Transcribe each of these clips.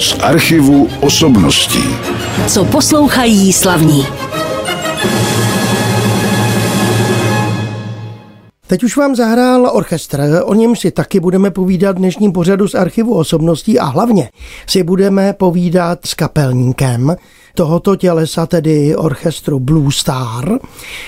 z archivu osobností. Co poslouchají slavní. Teď už vám zahrál orchestr, o něm si taky budeme povídat v dnešním pořadu z archivu osobností a hlavně si budeme povídat s kapelníkem, tohoto tělesa, tedy orchestru Blue Star.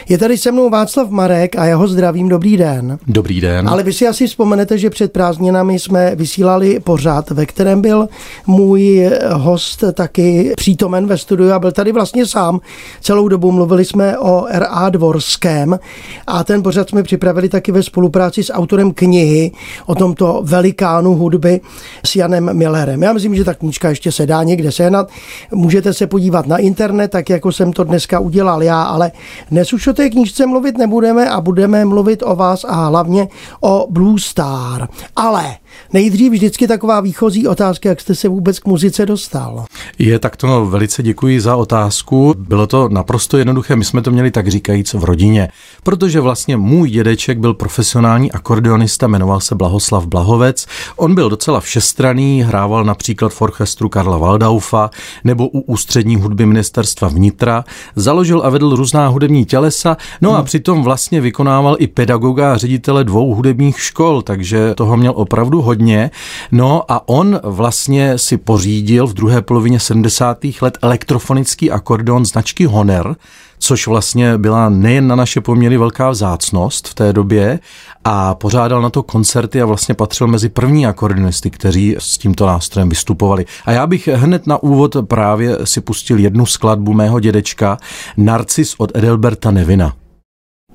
Je tady se mnou Václav Marek a jeho zdravím, dobrý den. Dobrý den. Ale vy si asi vzpomenete, že před prázdninami jsme vysílali pořád, ve kterém byl můj host taky přítomen ve studiu a byl tady vlastně sám. Celou dobu mluvili jsme o R.A. Dvorském a ten pořád jsme připravili taky ve spolupráci s autorem knihy o tomto velikánu hudby s Janem Millerem. Já myslím, že ta knížka ještě se dá někde sehnat. Můžete se podívat podívat na internet, tak jako jsem to dneska udělal já, ale dnes už o té knížce mluvit nebudeme a budeme mluvit o vás a hlavně o Blue Star. Ale nejdřív vždycky taková výchozí otázka, jak jste se vůbec k muzice dostal. Je, tak to velice děkuji za otázku. Bylo to naprosto jednoduché, my jsme to měli tak říkajíc v rodině, protože vlastně můj dědeček byl profesionální akordeonista, jmenoval se Blahoslav Blahovec. On byl docela všestraný, hrával například v orchestru Karla Waldaufa nebo u ústřední hudby ministerstva vnitra, založil a vedl různá hudební tělesa, no a přitom vlastně vykonával i pedagoga a ředitele dvou hudebních škol, takže toho měl opravdu hodně. No a on vlastně si pořídil v druhé polovině 70. let elektrofonický akordeon značky Honor, což vlastně byla nejen na naše poměry velká vzácnost v té době a pořádal na to koncerty a vlastně patřil mezi první akordeonisty, kteří s tímto nástrojem vystupovali. A já bych hned na úvod právě si pustil jednu skladbu mého dědečka Narcis od Edelberta Nevina.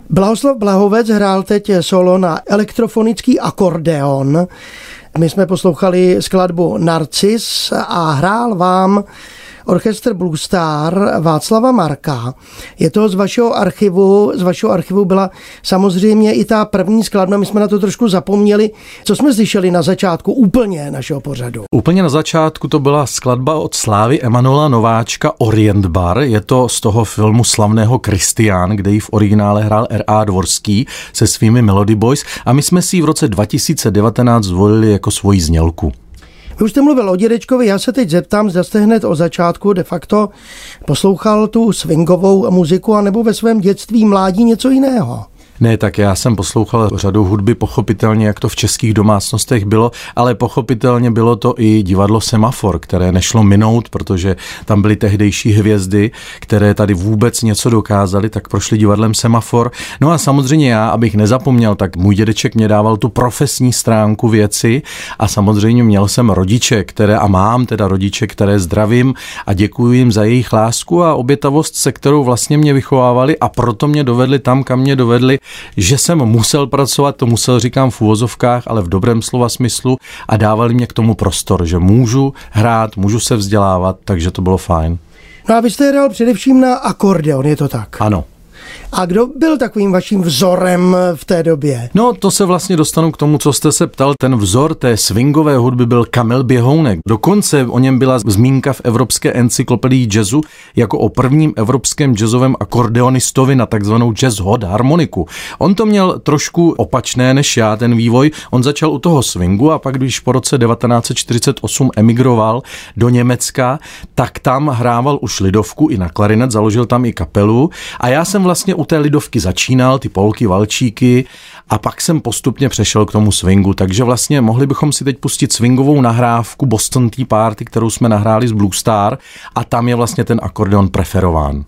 Blahoslav Blahovec hrál teď solo na elektrofonický akordeon. My jsme poslouchali skladbu Narcis a hrál vám orchestr Blue Star Václava Marka. Je to z vašeho archivu, z vašeho archivu byla samozřejmě i ta první skladba, my jsme na to trošku zapomněli. Co jsme slyšeli na začátku úplně našeho pořadu? Úplně na začátku to byla skladba od Slávy Emanuela Nováčka Orient Bar. Je to z toho filmu slavného Kristián, kde ji v originále hrál R.A. Dvorský se svými Melody Boys a my jsme si ji v roce 2019 zvolili jako svoji znělku. Vy už jste mluvil o dědečkovi, já se teď zeptám, zda jste hned o začátku de facto poslouchal tu swingovou muziku, anebo ve svém dětství, mládí něco jiného. Ne, tak já jsem poslouchal řadu hudby, pochopitelně, jak to v českých domácnostech bylo, ale pochopitelně bylo to i divadlo Semafor, které nešlo minout, protože tam byly tehdejší hvězdy, které tady vůbec něco dokázali, tak prošli divadlem Semafor. No a samozřejmě já, abych nezapomněl, tak můj dědeček mě dával tu profesní stránku věci a samozřejmě měl jsem rodiče, které a mám teda rodiče, které zdravím a děkuji jim za jejich lásku a obětavost, se kterou vlastně mě vychovávali a proto mě dovedli tam, kam mě dovedli že jsem musel pracovat, to musel říkám v úvozovkách, ale v dobrém slova smyslu a dávali mě k tomu prostor, že můžu hrát, můžu se vzdělávat, takže to bylo fajn. No a vy jste hrál především na akordeon, je to tak? Ano. A kdo byl takovým vaším vzorem v té době? No, to se vlastně dostanu k tomu, co jste se ptal. Ten vzor té swingové hudby byl Kamil Běhounek. Dokonce o něm byla zmínka v Evropské encyklopedii jazzu jako o prvním evropském jazzovém akordeonistovi na takzvanou jazz hot harmoniku. On to měl trošku opačné než já, ten vývoj. On začal u toho swingu a pak, když po roce 1948 emigroval do Německa, tak tam hrával už lidovku i na klarinet, založil tam i kapelu a já jsem vlastně u té lidovky začínal, ty polky, valčíky a pak jsem postupně přešel k tomu swingu, takže vlastně mohli bychom si teď pustit swingovou nahrávku Boston Tea Party, kterou jsme nahráli z Blue Star a tam je vlastně ten akordeon preferován.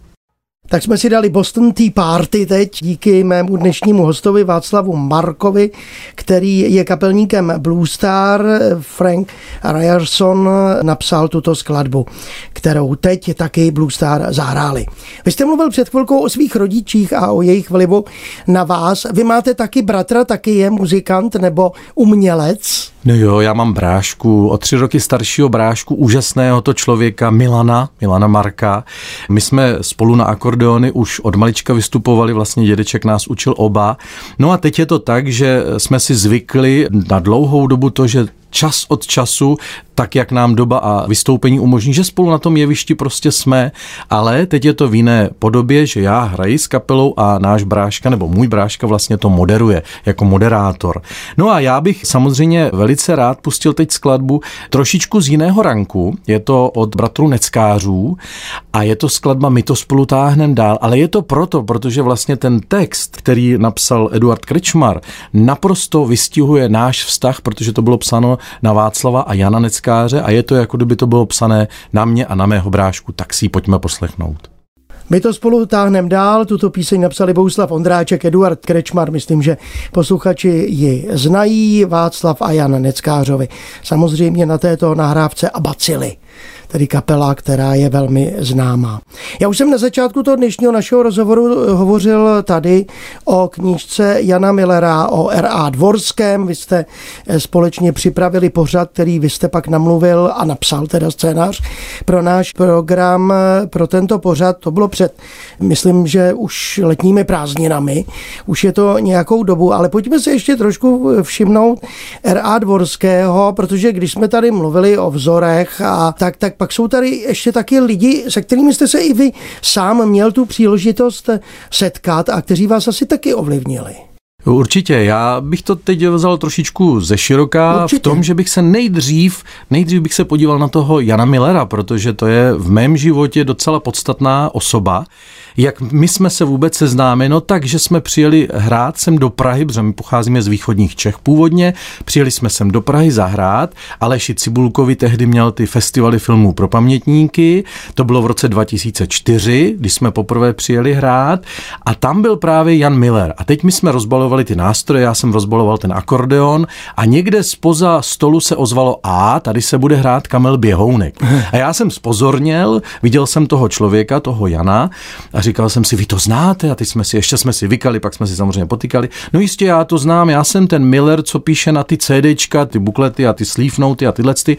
Tak jsme si dali Boston Tea Party teď díky mému dnešnímu hostovi Václavu Markovi, který je kapelníkem Blue Star. Frank Ryerson napsal tuto skladbu, kterou teď taky Blue Star zahráli. Vy jste mluvil před chvilkou o svých rodičích a o jejich vlivu na vás. Vy máte taky bratra, taky je muzikant nebo umělec? No jo, já mám brášku, o tři roky staršího brášku, úžasného to člověka Milana, Milana Marka. My jsme spolu na akordeony už od malička vystupovali, vlastně dědeček nás učil oba. No a teď je to tak, že jsme si zvykli na dlouhou dobu to, že čas od času, tak jak nám doba a vystoupení umožní, že spolu na tom jevišti prostě jsme, ale teď je to v jiné podobě, že já hraji s kapelou a náš bráška nebo můj bráška vlastně to moderuje jako moderátor. No a já bych samozřejmě velice rád pustil teď skladbu trošičku z jiného ranku. Je to od bratru Neckářů a je to skladba My to spolu táhnem dál, ale je to proto, protože vlastně ten text, který napsal Eduard Krečmar, naprosto vystihuje náš vztah, protože to bylo psáno na Václava a Jana Neckáře a je to jako kdyby to bylo psané na mě a na mého brášku, tak si ji pojďme poslechnout. My to spolu táhneme dál, tuto píseň napsali Bouslav Ondráček, Eduard Krečmar, myslím, že posluchači ji znají, Václav a Jan Neckářovi. Samozřejmě na této nahrávce a bacily tedy kapela, která je velmi známá. Já už jsem na začátku toho dnešního našeho rozhovoru hovořil tady o knížce Jana Millera o R.A. Dvorském. Vy jste eh, společně připravili pořad, který vy jste pak namluvil a napsal teda scénář pro náš program, eh, pro tento pořad. To bylo před, myslím, že už letními prázdninami. Už je to nějakou dobu, ale pojďme se ještě trošku všimnout R.A. Dvorského, protože když jsme tady mluvili o vzorech a tak, tak pak jsou tady ještě taky lidi, se kterými jste se i vy sám měl tu příležitost setkat a kteří vás asi taky ovlivnili. Určitě, já bych to teď vzal trošičku ze široká Určitě. v tom, že bych se nejdřív, nejdřív bych se podíval na toho Jana Millera, protože to je v mém životě docela podstatná osoba jak my jsme se vůbec seznámili, no tak, že jsme přijeli hrát sem do Prahy, protože my pocházíme z východních Čech původně, přijeli jsme sem do Prahy zahrát, Aleši Cibulkovi tehdy měl ty festivaly filmů pro pamětníky, to bylo v roce 2004, když jsme poprvé přijeli hrát. A tam byl právě Jan Miller. A teď my jsme rozbalovali ty nástroje, já jsem rozbaloval ten akordeon. A někde spoza stolu se ozvalo a tady se bude hrát Kamel Běhounek. A já jsem spozorněl, viděl jsem toho člověka, toho Jana a říkal jsem si, vy to znáte? A teď jsme si, ještě jsme si vykali, pak jsme si samozřejmě potýkali. No jistě, já to znám, já jsem ten Miller, co píše na ty CDčka, ty buklety a ty sleeve noty a tyhle ty.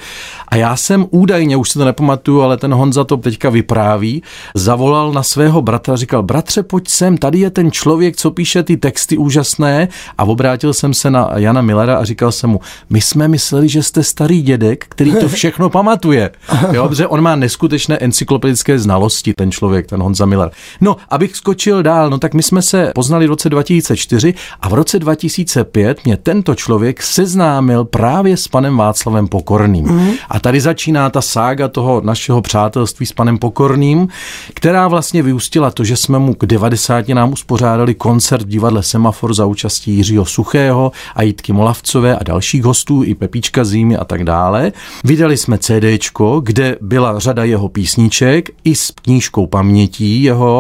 A já jsem údajně, už si to nepamatuju, ale ten Honza to teďka vypráví, zavolal na svého bratra říkal, bratře, pojď sem, tady je ten člověk, co píše ty texty úžasné. A obrátil jsem se na Jana Millera a říkal jsem mu, my jsme mysleli, že jste starý dědek, který to všechno pamatuje. Jo, on má neskutečné encyklopedické znalosti, ten člověk, ten Honza Miller. No, abych skočil dál, no tak my jsme se poznali v roce 2004 a v roce 2005 mě tento člověk seznámil právě s panem Václavem Pokorným. Mm. A tady začíná ta sága toho našeho přátelství s panem Pokorným, která vlastně vyústila to, že jsme mu k 90 nám uspořádali koncert v divadle Semafor za účastí Jiřího Suchého a Jitky Molavcové a dalších hostů, i Pepíčka Zímy a tak dále. Vydali jsme CDčko, kde byla řada jeho písniček i s knížkou pamětí jeho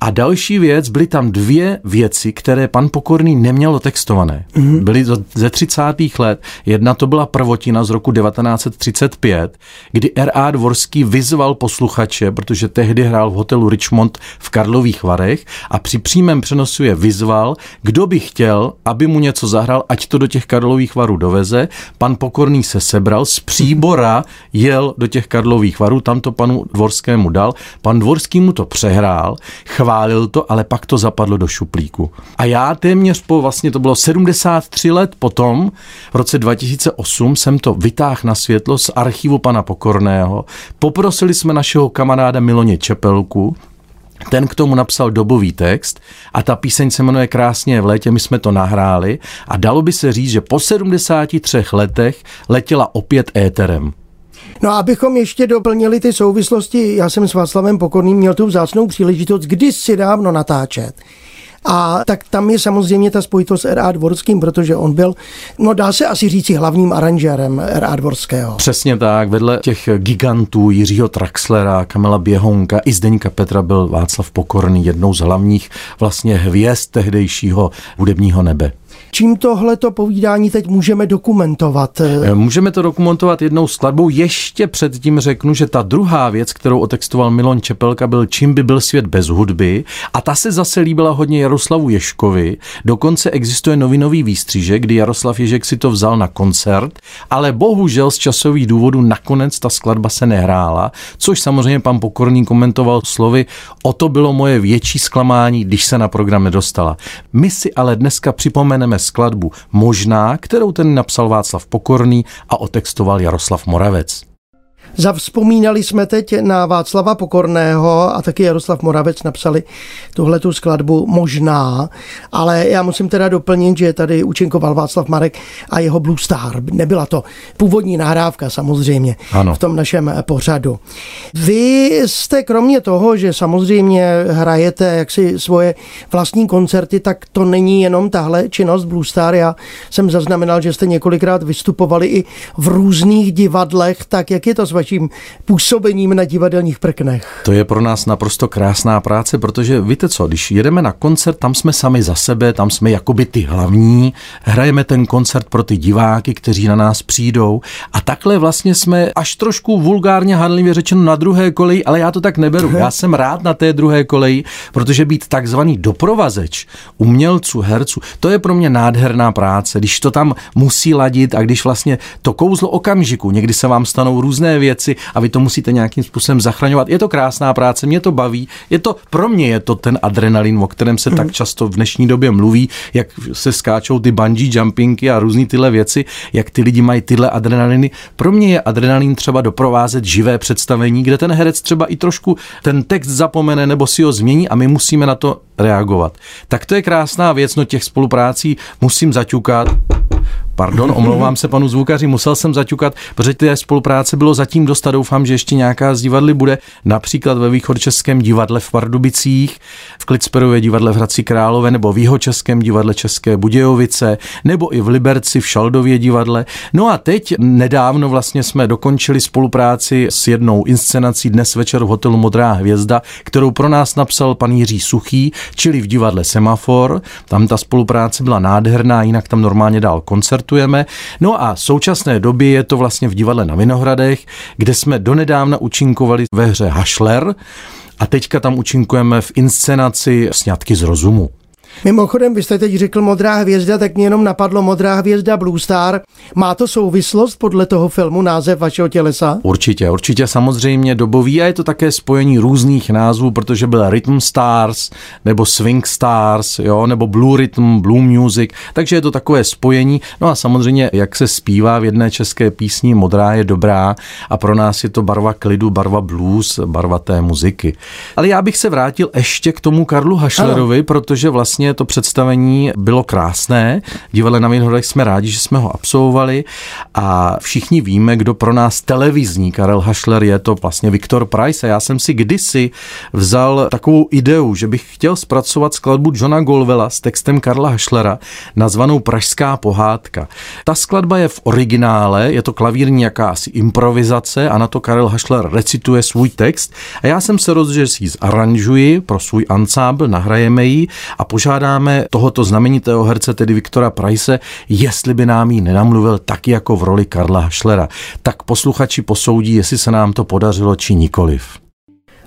a další věc, byly tam dvě věci, které pan Pokorný neměl textované. Mm-hmm. Byly ze 30. let. Jedna to byla prvotina z roku 1935, kdy R.A. Dvorský vyzval posluchače, protože tehdy hrál v hotelu Richmond v Karlových Varech a při přímém přenosu je vyzval, kdo by chtěl, aby mu něco zahrál, ať to do těch Karlových Varů doveze. Pan Pokorný se sebral, z příbora jel do těch Karlových Varů, tam to panu Dvorskému dal. Pan Dvorský mu to přehrál dál, chválil to, ale pak to zapadlo do šuplíku. A já téměř po, vlastně to bylo 73 let potom, v roce 2008 jsem to vytáhl na světlo z archivu pana Pokorného. Poprosili jsme našeho kamaráda Miloně Čepelku, ten k tomu napsal dobový text a ta píseň se jmenuje Krásně v létě, my jsme to nahráli a dalo by se říct, že po 73 letech letěla opět éterem. No a abychom ještě doplnili ty souvislosti, já jsem s Václavem Pokorným měl tu vzácnou příležitost kdysi dávno natáčet. A tak tam je samozřejmě ta spojitost s R.A. Dvorským, protože on byl, no dá se asi říci, hlavním aranžérem R.A. Dvorského. Přesně tak, vedle těch gigantů Jiřího Traxlera, Kamela Běhounka i Zdeňka Petra byl Václav Pokorný jednou z hlavních vlastně hvězd tehdejšího hudebního nebe. Čím tohleto povídání teď můžeme dokumentovat? Eh, můžeme to dokumentovat jednou skladbou. Ještě předtím řeknu, že ta druhá věc, kterou otextoval Milon Čepelka, byl Čím by byl svět bez hudby. A ta se zase líbila hodně Jaroslavu Ješkovi. Dokonce existuje novinový výstřížek, kdy Jaroslav Ježek si to vzal na koncert, ale bohužel z časových důvodů nakonec ta skladba se nehrála, což samozřejmě pan Pokorný komentoval slovy, o to bylo moje větší zklamání, když se na program nedostala. My si ale dneska připomeneme skladbu Možná, kterou ten napsal Václav Pokorný a otextoval Jaroslav Moravec. Zavzpomínali jsme teď na Václava Pokorného a taky Jaroslav Moravec napsali tuhle tu skladbu možná, ale já musím teda doplnit, že tady účinkoval Václav Marek a jeho Blue Star. Nebyla to původní nahrávka samozřejmě ano. v tom našem pořadu. Vy jste kromě toho, že samozřejmě hrajete jaksi svoje vlastní koncerty, tak to není jenom tahle činnost Blue Star. Já jsem zaznamenal, že jste několikrát vystupovali i v různých divadlech, tak jak je to s vaším působením na divadelních prknech. To je pro nás naprosto krásná práce, protože víte co, když jedeme na koncert, tam jsme sami za sebe, tam jsme jakoby ty hlavní, hrajeme ten koncert pro ty diváky, kteří na nás přijdou a takhle vlastně jsme až trošku vulgárně hanlivě řečeno na druhé koleji, ale já to tak neberu. Já jsem rád na té druhé koleji, protože být takzvaný doprovazeč umělců, herců, to je pro mě nádherná práce, když to tam musí ladit a když vlastně to kouzlo okamžiku, někdy se vám stanou různé věci, věci a vy to musíte nějakým způsobem zachraňovat. Je to krásná práce, mě to baví. Je to, pro mě je to ten adrenalin, o kterém se mm. tak mhm. často v dnešní době mluví, jak se skáčou ty bungee jumpingy a různé tyhle věci, jak ty lidi mají tyhle adrenaliny. Pro mě je adrenalin třeba doprovázet živé představení, kde ten herec třeba i trošku ten text zapomene nebo si ho změní a my musíme na to reagovat. Tak to je krásná věc, no těch spoluprácí musím zaťukat. Pardon, omlouvám se panu zvukaři, musel jsem zaťukat, protože té spolupráce bylo zatím dost a doufám, že ještě nějaká z divadly bude. Například ve východčeském divadle v Pardubicích, v Klicperově divadle v Hradci Králové nebo v jihočeském divadle České Budějovice, nebo i v Liberci v Šaldově divadle. No a teď nedávno vlastně jsme dokončili spolupráci s jednou inscenací dnes večer v hotelu Modrá hvězda, kterou pro nás napsal pan Jiří Suchý, čili v divadle Semafor. Tam ta spolupráce byla nádherná, jinak tam normálně dál koncertujeme. No a v současné době je to vlastně v divadle na Vinohradech, kde jsme donedávna účinkovali ve hře Hašler a teďka tam účinkujeme v inscenaci Sňatky z rozumu. Mimochodem, vy jste teď řekl Modrá hvězda, tak mě jenom napadlo Modrá hvězda Blue Star. Má to souvislost podle toho filmu název vašeho tělesa? Určitě, určitě samozřejmě dobový a je to také spojení různých názvů, protože byl Rhythm Stars nebo Swing Stars, jo, nebo Blue Rhythm, Blue Music, takže je to takové spojení. No a samozřejmě, jak se zpívá v jedné české písni, Modrá je dobrá a pro nás je to barva klidu, barva blues, barva té muziky. Ale já bych se vrátil ještě k tomu Karlu Hašlerovi, ano. protože vlastně to představení bylo krásné. Divadle na Vinohradech jsme rádi, že jsme ho absolvovali a všichni víme, kdo pro nás televizní Karel Hašler je, to vlastně Viktor Price. A já jsem si kdysi vzal takovou ideu, že bych chtěl zpracovat skladbu Johna Golvela s textem Karla Hašlera, nazvanou Pražská pohádka. Ta skladba je v originále, je to klavírní jakási improvizace a na to Karel Hašler recituje svůj text a já jsem se rozhodl, že si ji zaranžuji pro svůj ansábl, nahrajeme ji a požádám požádáme tohoto znamenitého herce, tedy Viktora Price, jestli by nám ji nenamluvil taky jako v roli Karla Hašlera. Tak posluchači posoudí, jestli se nám to podařilo či nikoliv.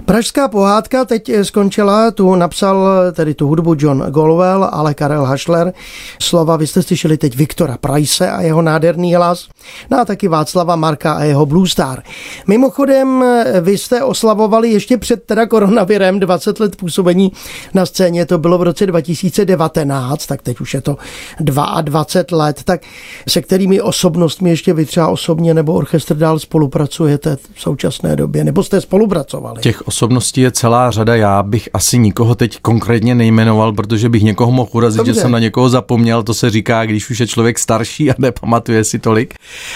Pražská pohádka teď skončila, tu napsal tedy tu hudbu John Golwell, ale Karel Hašler. Slova vy jste slyšeli teď Viktora Price a jeho nádherný hlas, no a taky Václava Marka a jeho Blue Star. Mimochodem, vy jste oslavovali ještě před teda koronavirem 20 let působení na scéně, to bylo v roce 2019, tak teď už je to 22 let, tak se kterými osobnostmi ještě vy třeba osobně nebo orchestr dál spolupracujete v současné době, nebo jste spolupracovali? Těch osobností je celá řada. Já bych asi nikoho teď konkrétně nejmenoval, protože bych někoho mohl urazit, Dobře. že jsem na někoho zapomněl. To se říká, když už je člověk starší a nepamatuje si tolik.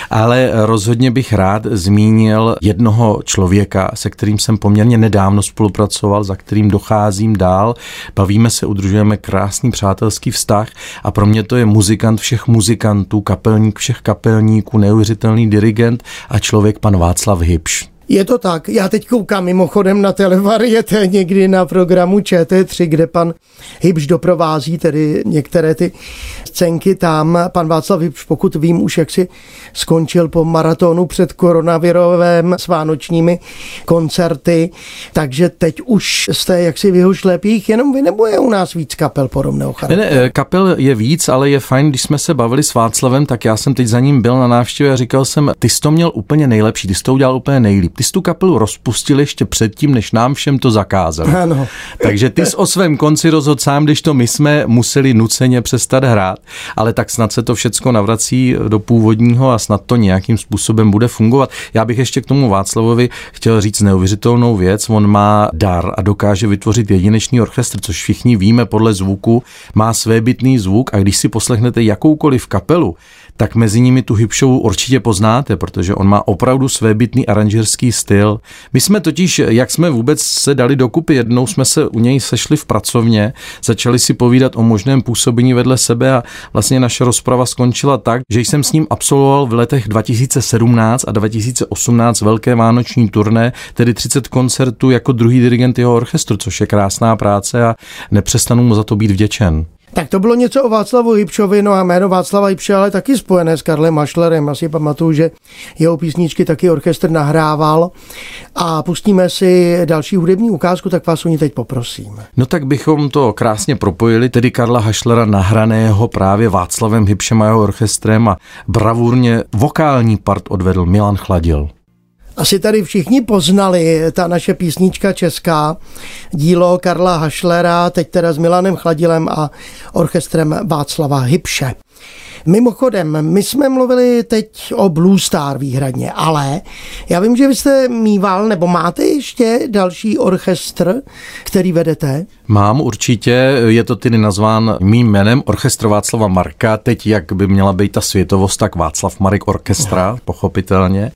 Ale rozhodně bych rád zmínil jednoho člověka, se kterým jsem poměrně nedávno spolupracoval, za kterým docházím dál. Bavíme se, udržujeme krásný přátelský vztah a pro mě to je muzikant všech muzikantů, kapelník všech kapelníků, neuvěřitelný dirigent a člověk pan Václav Hybš. Je to tak. Já teď koukám mimochodem na televariete někdy na programu ČT3, kde pan Hybš doprovází tedy některé ty scénky tam. Pan Václav Hybš, pokud vím, už jak si skončil po maratonu před koronavirovém s vánočními koncerty, takže teď už jste jaksi v jeho šlepích, jenom vy nebo je u nás víc kapel podobného charakteru? Ne, ne, kapel je víc, ale je fajn, když jsme se bavili s Václavem, tak já jsem teď za ním byl na návštěvě a říkal jsem, ty jsi to měl úplně nejlepší, ty jsi to udělal úplně nejlíp ty jsi tu kapelu rozpustil ještě předtím, než nám všem to zakázali. Ano. Takže ty jsi o svém konci rozhodl sám, když to my jsme museli nuceně přestat hrát, ale tak snad se to všecko navrací do původního a snad to nějakým způsobem bude fungovat. Já bych ještě k tomu Václavovi chtěl říct neuvěřitelnou věc. On má dar a dokáže vytvořit jedinečný orchestr, což všichni víme podle zvuku, má své bytný zvuk a když si poslechnete jakoukoliv kapelu, tak mezi nimi tu hipšovu určitě poznáte, protože on má opravdu svébytný aranžerský styl. My jsme totiž, jak jsme vůbec se dali dokupy, jednou jsme se u něj sešli v pracovně, začali si povídat o možném působení vedle sebe a vlastně naše rozprava skončila tak, že jsem s ním absolvoval v letech 2017 a 2018 velké vánoční turné, tedy 30 koncertů jako druhý dirigent jeho orchestru, což je krásná práce a nepřestanu mu za to být vděčen. Tak to bylo něco o Václavu Hybšovi, no a jméno Václava Hybše, ale taky spojené s Karlem Mašlerem. Asi pamatuju, že jeho písničky taky orchestr nahrával. A pustíme si další hudební ukázku, tak vás o ní teď poprosím. No tak bychom to krásně propojili, tedy Karla Hašlera nahraného právě Václavem Hybšem a jeho orchestrem a bravurně vokální part odvedl Milan Chladil. Asi tady všichni poznali ta naše písnička česká, dílo Karla Hašlera, teď teda s Milanem Chladilem a orchestrem Václava Hybše. Mimochodem, my jsme mluvili teď o Blue Star výhradně, ale já vím, že vy jste mýval, nebo máte ještě další orchestr, který vedete? Mám určitě, je to tedy nazván mým jménem Orchestr Václava Marka, teď jak by měla být ta světovost, tak Václav Marek Orchestra, no. pochopitelně.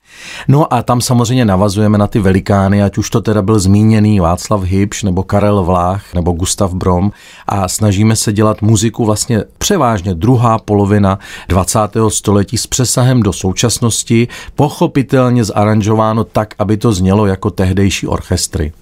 No a tam samozřejmě navazujeme na ty velikány, ať už to teda byl zmíněný Václav Hybš, nebo Karel Vlách, nebo Gustav Brom a snažíme se dělat muziku vlastně převážně druhá polovina 20. století s přesahem do současnosti, pochopitelně zaranžováno tak, aby to znělo jako tehdejší orchestry.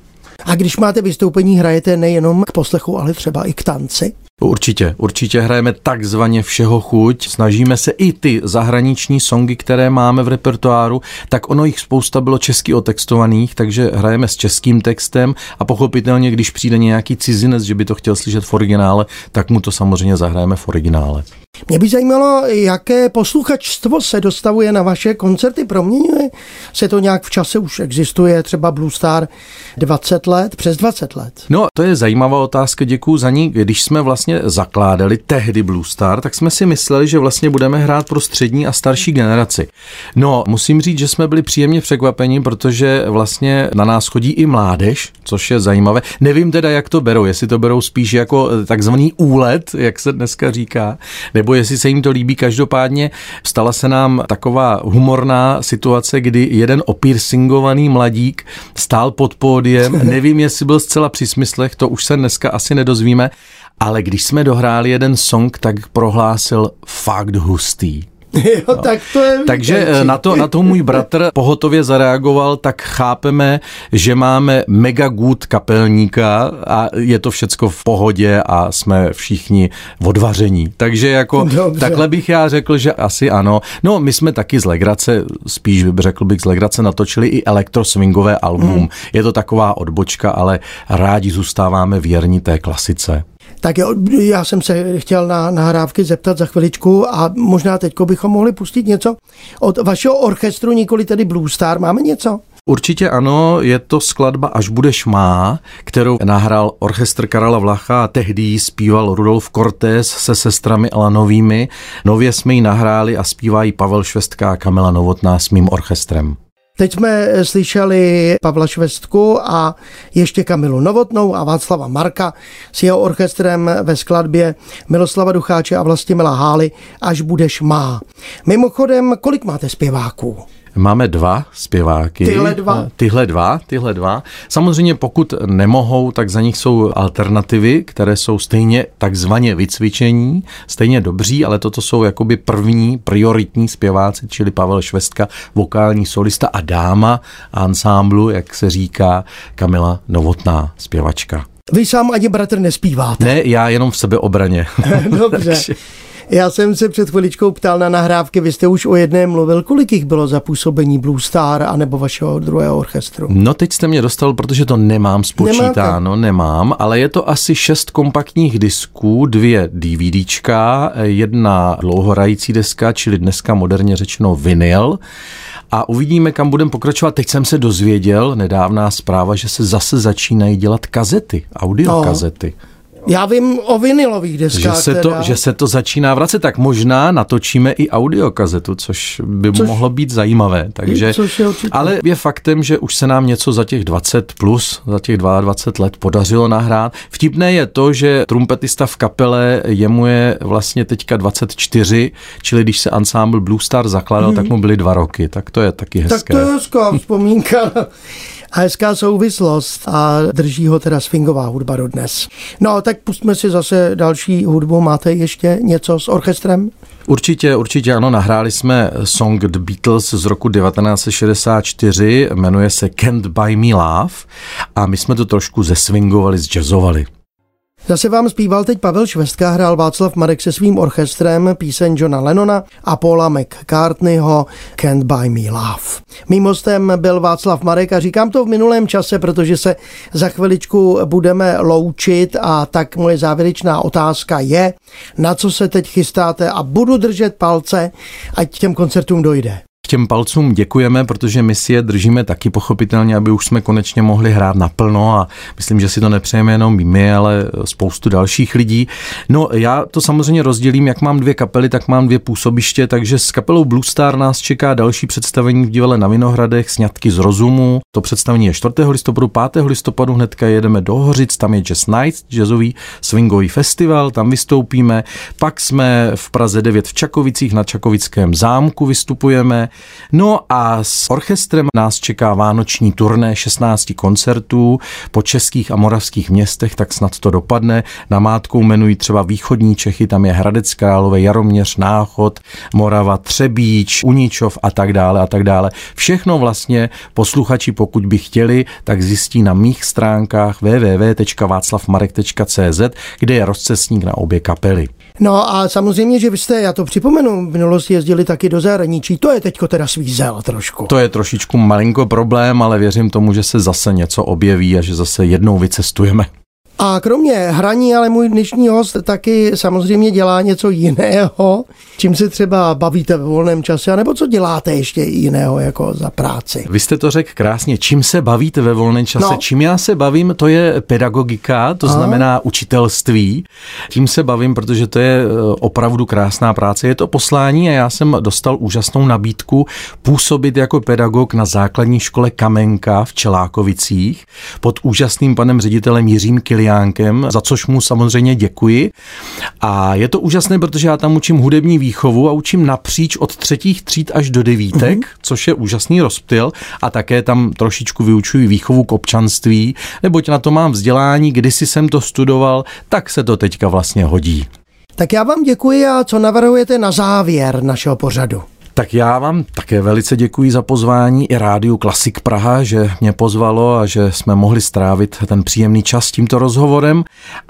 A když máte vystoupení, hrajete nejenom k poslechu, ale třeba i k tanci? Určitě, určitě hrajeme takzvaně všeho chuť. Snažíme se i ty zahraniční songy, které máme v repertoáru, tak ono jich spousta bylo česky otextovaných, takže hrajeme s českým textem a pochopitelně, když přijde nějaký cizinec, že by to chtěl slyšet v originále, tak mu to samozřejmě zahrajeme v originále. Mě by zajímalo, jaké posluchačstvo se dostavuje na vaše koncerty. Proměňuje se to nějak v čase? Už existuje třeba Blue Star 20 let, přes 20 let. No, to je zajímavá otázka, děkuji za ní. Když jsme vlastně zakládali tehdy Blue Star, tak jsme si mysleli, že vlastně budeme hrát pro střední a starší generaci. No, musím říct, že jsme byli příjemně překvapeni, protože vlastně na nás chodí i mládež, což je zajímavé. Nevím teda, jak to berou, jestli to berou spíš jako takzvaný úlet, jak se dneska říká, nebo jestli se jim to líbí. Každopádně stala se nám taková humorná situace, kdy jeden opírsingovaný mladík stál pod pódiem, nevím, jestli byl zcela při smyslech, to už se dneska asi nedozvíme, ale když jsme dohráli jeden song, tak prohlásil fakt hustý. Jo, no. tak to je Takže eh, na to, na to můj bratr pohotově zareagoval, tak chápeme, že máme mega good kapelníka a je to všecko v pohodě a jsme všichni odvaření. Takže jako Dobře. takhle bych já řekl, že asi ano. No, my jsme taky z Legrace, spíš řekl bych z Legrace, natočili i elektroswingové album. Hmm. Je to taková odbočka, ale rádi zůstáváme věrní té klasice. Tak jo, já jsem se chtěl na nahrávky zeptat za chviličku a možná teď bychom mohli pustit něco od vašeho orchestru, nikoli tedy Blue Star. Máme něco? Určitě ano, je to skladba Až budeš má, kterou nahrál orchestr Karala Vlacha a tehdy ji zpíval Rudolf Cortés se sestrami Alanovými. Nově jsme ji nahráli a zpívají Pavel Švestka a Kamila Novotná s mým orchestrem. Teď jsme slyšeli Pavla Švestku a ještě Kamilu Novotnou a Václava Marka s jeho orchestrem ve skladbě Miloslava Ducháče a Vlastimila Hály Až budeš má. Mimochodem, kolik máte zpěváků? Máme dva zpěváky. Tyhle dva? Tyhle dva, tyhle dva. Samozřejmě pokud nemohou, tak za nich jsou alternativy, které jsou stejně takzvaně vycvičení, stejně dobří, ale toto jsou jakoby první prioritní zpěváci, čili Pavel Švestka, vokální solista a dáma ansámblu, jak se říká, Kamila Novotná, zpěvačka. Vy sám ani bratr nespíváte. Ne, já jenom v sebeobraně. Dobře. Já jsem se před chviličkou ptal na nahrávky, vy jste už o jedné mluvil, kolik jich bylo za působení Blue Star a nebo vašeho druhého orchestru? No teď jste mě dostal, protože to nemám spočítáno, Nemáte? nemám, ale je to asi šest kompaktních disků, dvě DVDčka, jedna dlouhorající deska, čili dneska moderně řečeno vinyl a uvidíme, kam budeme pokračovat. Teď jsem se dozvěděl, nedávná zpráva, že se zase začínají dělat kazety, audiokazety. No. Já vím o vinilových deskách. Že se, to, že se to začíná vracet, tak možná natočíme i audiokazetu, což by což, mohlo být zajímavé. Takže, což je ale je faktem, že už se nám něco za těch 20 plus, za těch 22 let podařilo nahrát. Vtipné je to, že trumpetista v kapele jemu je vlastně teďka 24, čili když se ansámbl Blue Star zakládal, hmm. tak mu byly dva roky. Tak to je taky hezké. Tak to je hezká vzpomínka a hezká souvislost a drží ho teda swingová hudba dodnes. No, tak pustme si zase další hudbu. Máte ještě něco s orchestrem? Určitě, určitě ano, nahráli jsme song The Beatles z roku 1964, jmenuje se Can't Buy Me Love a my jsme to trošku zeswingovali, zjazzovali. Zase vám zpíval teď Pavel Švestka, hrál Václav Marek se svým orchestrem píseň Johna Lennona a Paula McCartneyho Can't Buy Me Love. Mým hostem byl Václav Marek a říkám to v minulém čase, protože se za chviličku budeme loučit a tak moje závěrečná otázka je, na co se teď chystáte a budu držet palce, ať těm koncertům dojde těm palcům děkujeme, protože my si je držíme taky pochopitelně, aby už jsme konečně mohli hrát naplno a myslím, že si to nepřejeme jenom my, ale spoustu dalších lidí. No já to samozřejmě rozdělím, jak mám dvě kapely, tak mám dvě působiště, takže s kapelou Blue Star nás čeká další představení v divadle na Vinohradech, sňatky z rozumu. To představení je 4. listopadu, 5. listopadu hnedka jedeme do Hořic, tam je Jazz Night, jazzový swingový festival, tam vystoupíme. Pak jsme v Praze 9 v Čakovicích na Čakovickém zámku vystupujeme. No a s orchestrem nás čeká vánoční turné 16 koncertů po českých a moravských městech, tak snad to dopadne. Na mátkou jmenují třeba východní Čechy, tam je Hradec Králové, Jaroměř, Náchod, Morava, Třebíč, Uničov a tak dále a tak dále. Všechno vlastně posluchači, pokud by chtěli, tak zjistí na mých stránkách www.václavmarek.cz, kde je rozcesník na obě kapely. No a samozřejmě, že vy jste, já to připomenu, v minulosti jezdili taky do zahraničí. To je teďko teda svízel trošku. To je trošičku malinko problém, ale věřím tomu, že se zase něco objeví a že zase jednou vycestujeme. A kromě hraní, ale můj dnešní host taky samozřejmě dělá něco jiného, čím se třeba bavíte ve volném čase, nebo co děláte ještě jiného jako za práci. Vy jste to řekl krásně, čím se bavíte ve volném čase. No. Čím já se bavím, to je pedagogika, to Aha. znamená učitelství. Tím se bavím, protože to je e, opravdu krásná práce. Je to poslání a já jsem dostal úžasnou nabídku působit jako pedagog na základní škole Kamenka v Čelákovicích pod úžasným panem ředitelem Jiřím Kilian Jánkem, za což mu samozřejmě děkuji. A je to úžasné, protože já tam učím hudební výchovu a učím napříč od třetích tříd až do devítek, mm-hmm. což je úžasný rozptyl a také tam trošičku vyučuji výchovu k občanství, neboť na to mám vzdělání, kdysi jsem to studoval, tak se to teďka vlastně hodí. Tak já vám děkuji a co navrhujete na závěr našeho pořadu? Tak já vám také velice děkuji za pozvání i rádiu Klasik Praha, že mě pozvalo a že jsme mohli strávit ten příjemný čas tímto rozhovorem.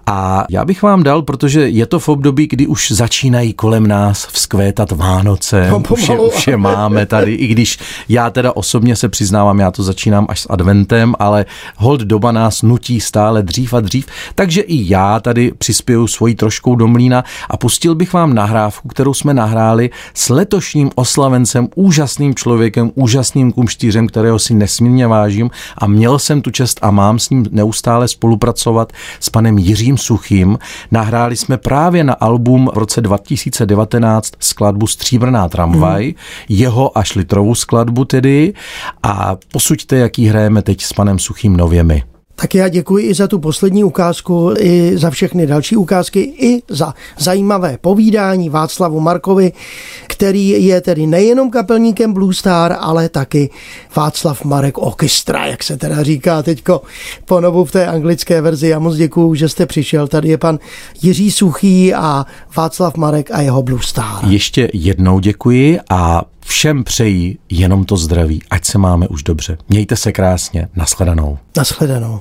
A já bych vám dal, protože je to v období, kdy už začínají kolem nás vzkvétat Vánoce, no, už, je, už je máme tady, i když já teda osobně se přiznávám, já to začínám až s adventem, ale hold doba nás nutí stále dřív a dřív, takže i já tady přispěju svojí troškou do mlína a pustil bych vám nahrávku, kterou jsme nahráli s letošním oslavencem, úžasným člověkem, úžasným kumštířem, kterého si nesmírně vážím a měl jsem tu čest a mám s ním neustále spolupracovat s panem Jiřím Suchým. Nahráli jsme právě na album v roce 2019 skladbu Stříbrná tramvaj, hmm. jeho až litrovou skladbu tedy a posuďte, jaký hrajeme teď s panem Suchým nově my. Tak já děkuji i za tu poslední ukázku, i za všechny další ukázky, i za zajímavé povídání Václavu Markovi, který je tedy nejenom kapelníkem Blue Star, ale taky Václav Marek Orchestra, jak se teda říká teďko ponovu v té anglické verzi. Já moc děkuji, že jste přišel. Tady je pan Jiří Suchý a Václav Marek a jeho Blue Star. Ještě jednou děkuji a všem přeji jenom to zdraví, ať se máme už dobře. Mějte se krásně. Naschledanou. Naschledanou.